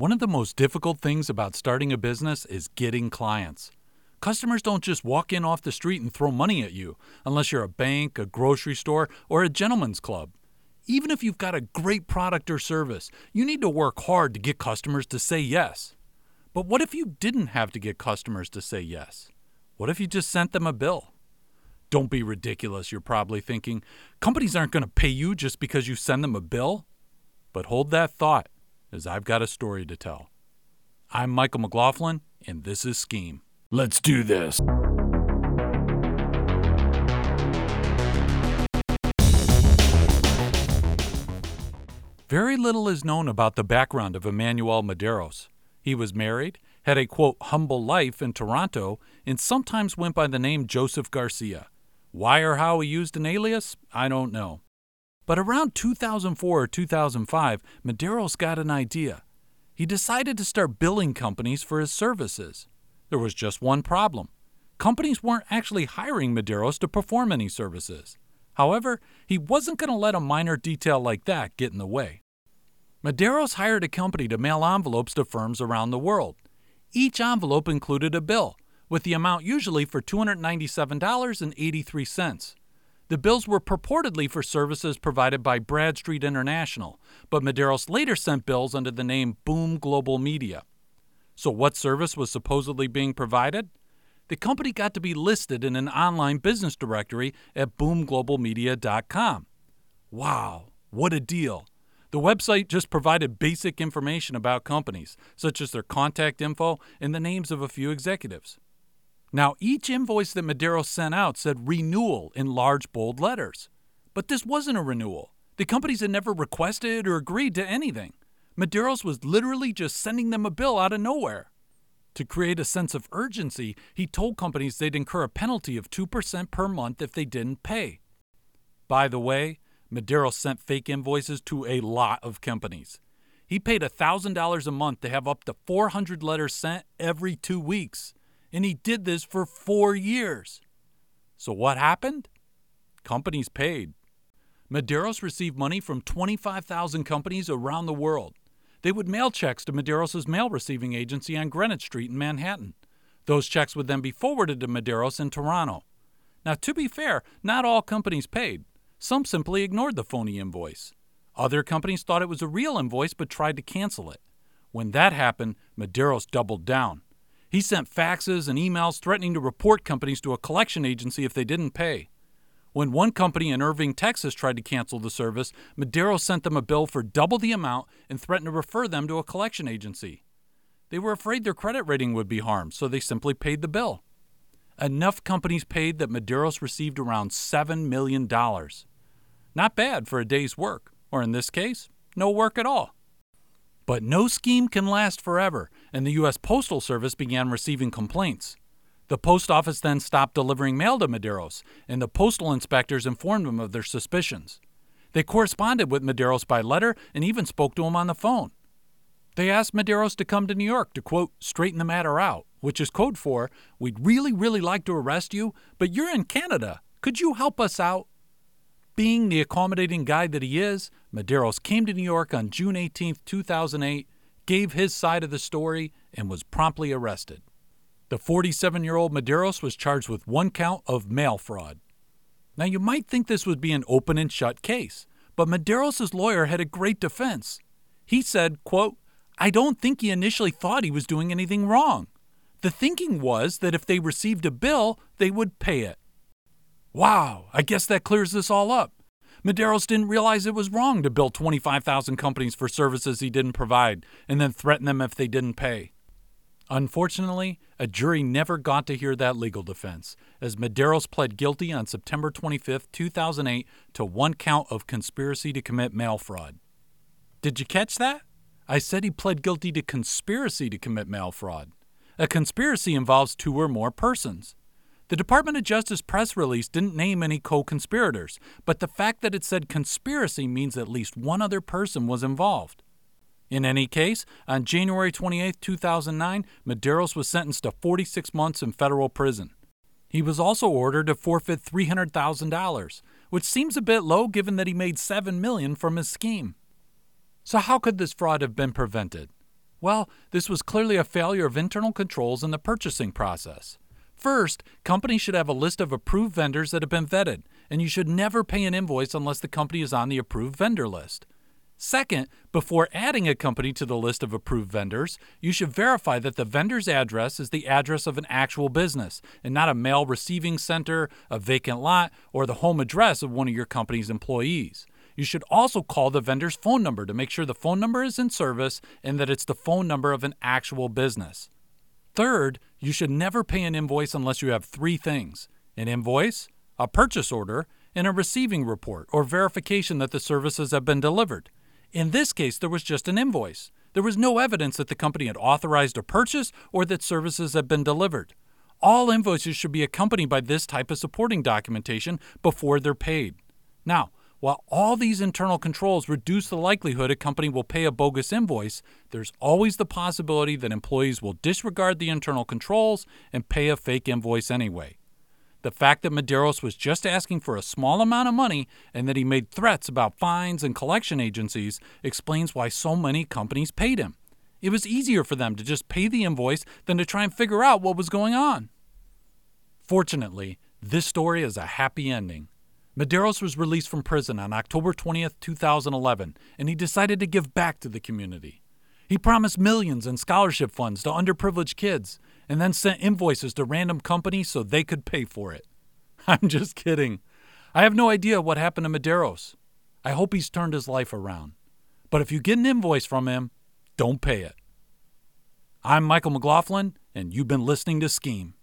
One of the most difficult things about starting a business is getting clients. Customers don't just walk in off the street and throw money at you, unless you're a bank, a grocery store, or a gentleman's club. Even if you've got a great product or service, you need to work hard to get customers to say yes. But what if you didn't have to get customers to say yes? What if you just sent them a bill? Don't be ridiculous, you're probably thinking. Companies aren't going to pay you just because you send them a bill. But hold that thought as I've got a story to tell. I'm Michael McLaughlin, and this is Scheme. Let's do this. Very little is known about the background of Emmanuel Medeiros. He was married, had a quote, humble life in Toronto, and sometimes went by the name Joseph Garcia. Why or how he used an alias, I don't know. But around 2004 or 2005, Medeiros got an idea. He decided to start billing companies for his services. There was just one problem companies weren't actually hiring Medeiros to perform any services. However, he wasn't going to let a minor detail like that get in the way. Medeiros hired a company to mail envelopes to firms around the world. Each envelope included a bill, with the amount usually for $297.83. The bills were purportedly for services provided by Bradstreet International, but Medeiros later sent bills under the name Boom Global Media. So, what service was supposedly being provided? The company got to be listed in an online business directory at boomglobalmedia.com. Wow, what a deal! The website just provided basic information about companies, such as their contact info and the names of a few executives. Now, each invoice that Medeiros sent out said renewal in large bold letters. But this wasn't a renewal. The companies had never requested or agreed to anything. Medeiros was literally just sending them a bill out of nowhere. To create a sense of urgency, he told companies they'd incur a penalty of 2% per month if they didn't pay. By the way, Medeiros sent fake invoices to a lot of companies. He paid $1,000 a month to have up to 400 letters sent every two weeks and he did this for four years. So what happened? Companies paid. Medeiros received money from 25,000 companies around the world. They would mail checks to Medeiros' mail receiving agency on Greenwich Street in Manhattan. Those checks would then be forwarded to Medeiros in Toronto. Now, to be fair, not all companies paid. Some simply ignored the phony invoice. Other companies thought it was a real invoice but tried to cancel it. When that happened, Medeiros doubled down. He sent faxes and emails threatening to report companies to a collection agency if they didn't pay. When one company in Irving, Texas tried to cancel the service, Medeiros sent them a bill for double the amount and threatened to refer them to a collection agency. They were afraid their credit rating would be harmed, so they simply paid the bill. Enough companies paid that Medeiros received around $7 million. Not bad for a day's work, or in this case, no work at all. But no scheme can last forever, and the U.S. Postal Service began receiving complaints. The post office then stopped delivering mail to Medeiros, and the postal inspectors informed him of their suspicions. They corresponded with Medeiros by letter and even spoke to him on the phone. They asked Medeiros to come to New York to, quote, straighten the matter out, which is code for, we'd really, really like to arrest you, but you're in Canada. Could you help us out? Being the accommodating guy that he is, Medeiros came to New York on June 18, 2008, gave his side of the story, and was promptly arrested. The 47 year old Medeiros was charged with one count of mail fraud. Now, you might think this would be an open and shut case, but Medeiros' lawyer had a great defense. He said, quote, I don't think he initially thought he was doing anything wrong. The thinking was that if they received a bill, they would pay it. Wow, I guess that clears this all up. Medeiros didn't realize it was wrong to bill 25,000 companies for services he didn't provide and then threaten them if they didn't pay. Unfortunately, a jury never got to hear that legal defense, as Medeiros pled guilty on September 25, 2008, to one count of conspiracy to commit mail fraud. Did you catch that? I said he pled guilty to conspiracy to commit mail fraud. A conspiracy involves two or more persons. The Department of Justice press release didn't name any co conspirators, but the fact that it said conspiracy means at least one other person was involved. In any case, on January 28, 2009, Medeiros was sentenced to 46 months in federal prison. He was also ordered to forfeit $300,000, which seems a bit low given that he made 7 million from his scheme. So how could this fraud have been prevented? Well, this was clearly a failure of internal controls in the purchasing process. First, companies should have a list of approved vendors that have been vetted, and you should never pay an invoice unless the company is on the approved vendor list. Second, before adding a company to the list of approved vendors, you should verify that the vendor's address is the address of an actual business and not a mail receiving center, a vacant lot, or the home address of one of your company's employees. You should also call the vendor's phone number to make sure the phone number is in service and that it's the phone number of an actual business. Third, you should never pay an invoice unless you have three things an invoice, a purchase order, and a receiving report or verification that the services have been delivered. In this case, there was just an invoice. There was no evidence that the company had authorized a purchase or that services had been delivered. All invoices should be accompanied by this type of supporting documentation before they're paid. Now, while all these internal controls reduce the likelihood a company will pay a bogus invoice, there's always the possibility that employees will disregard the internal controls and pay a fake invoice anyway. The fact that Medeiros was just asking for a small amount of money and that he made threats about fines and collection agencies explains why so many companies paid him. It was easier for them to just pay the invoice than to try and figure out what was going on. Fortunately, this story is a happy ending. Medeiros was released from prison on October 20th, 2011, and he decided to give back to the community. He promised millions in scholarship funds to underprivileged kids and then sent invoices to random companies so they could pay for it. I'm just kidding. I have no idea what happened to Medeiros. I hope he's turned his life around. But if you get an invoice from him, don't pay it. I'm Michael McLaughlin, and you've been listening to Scheme.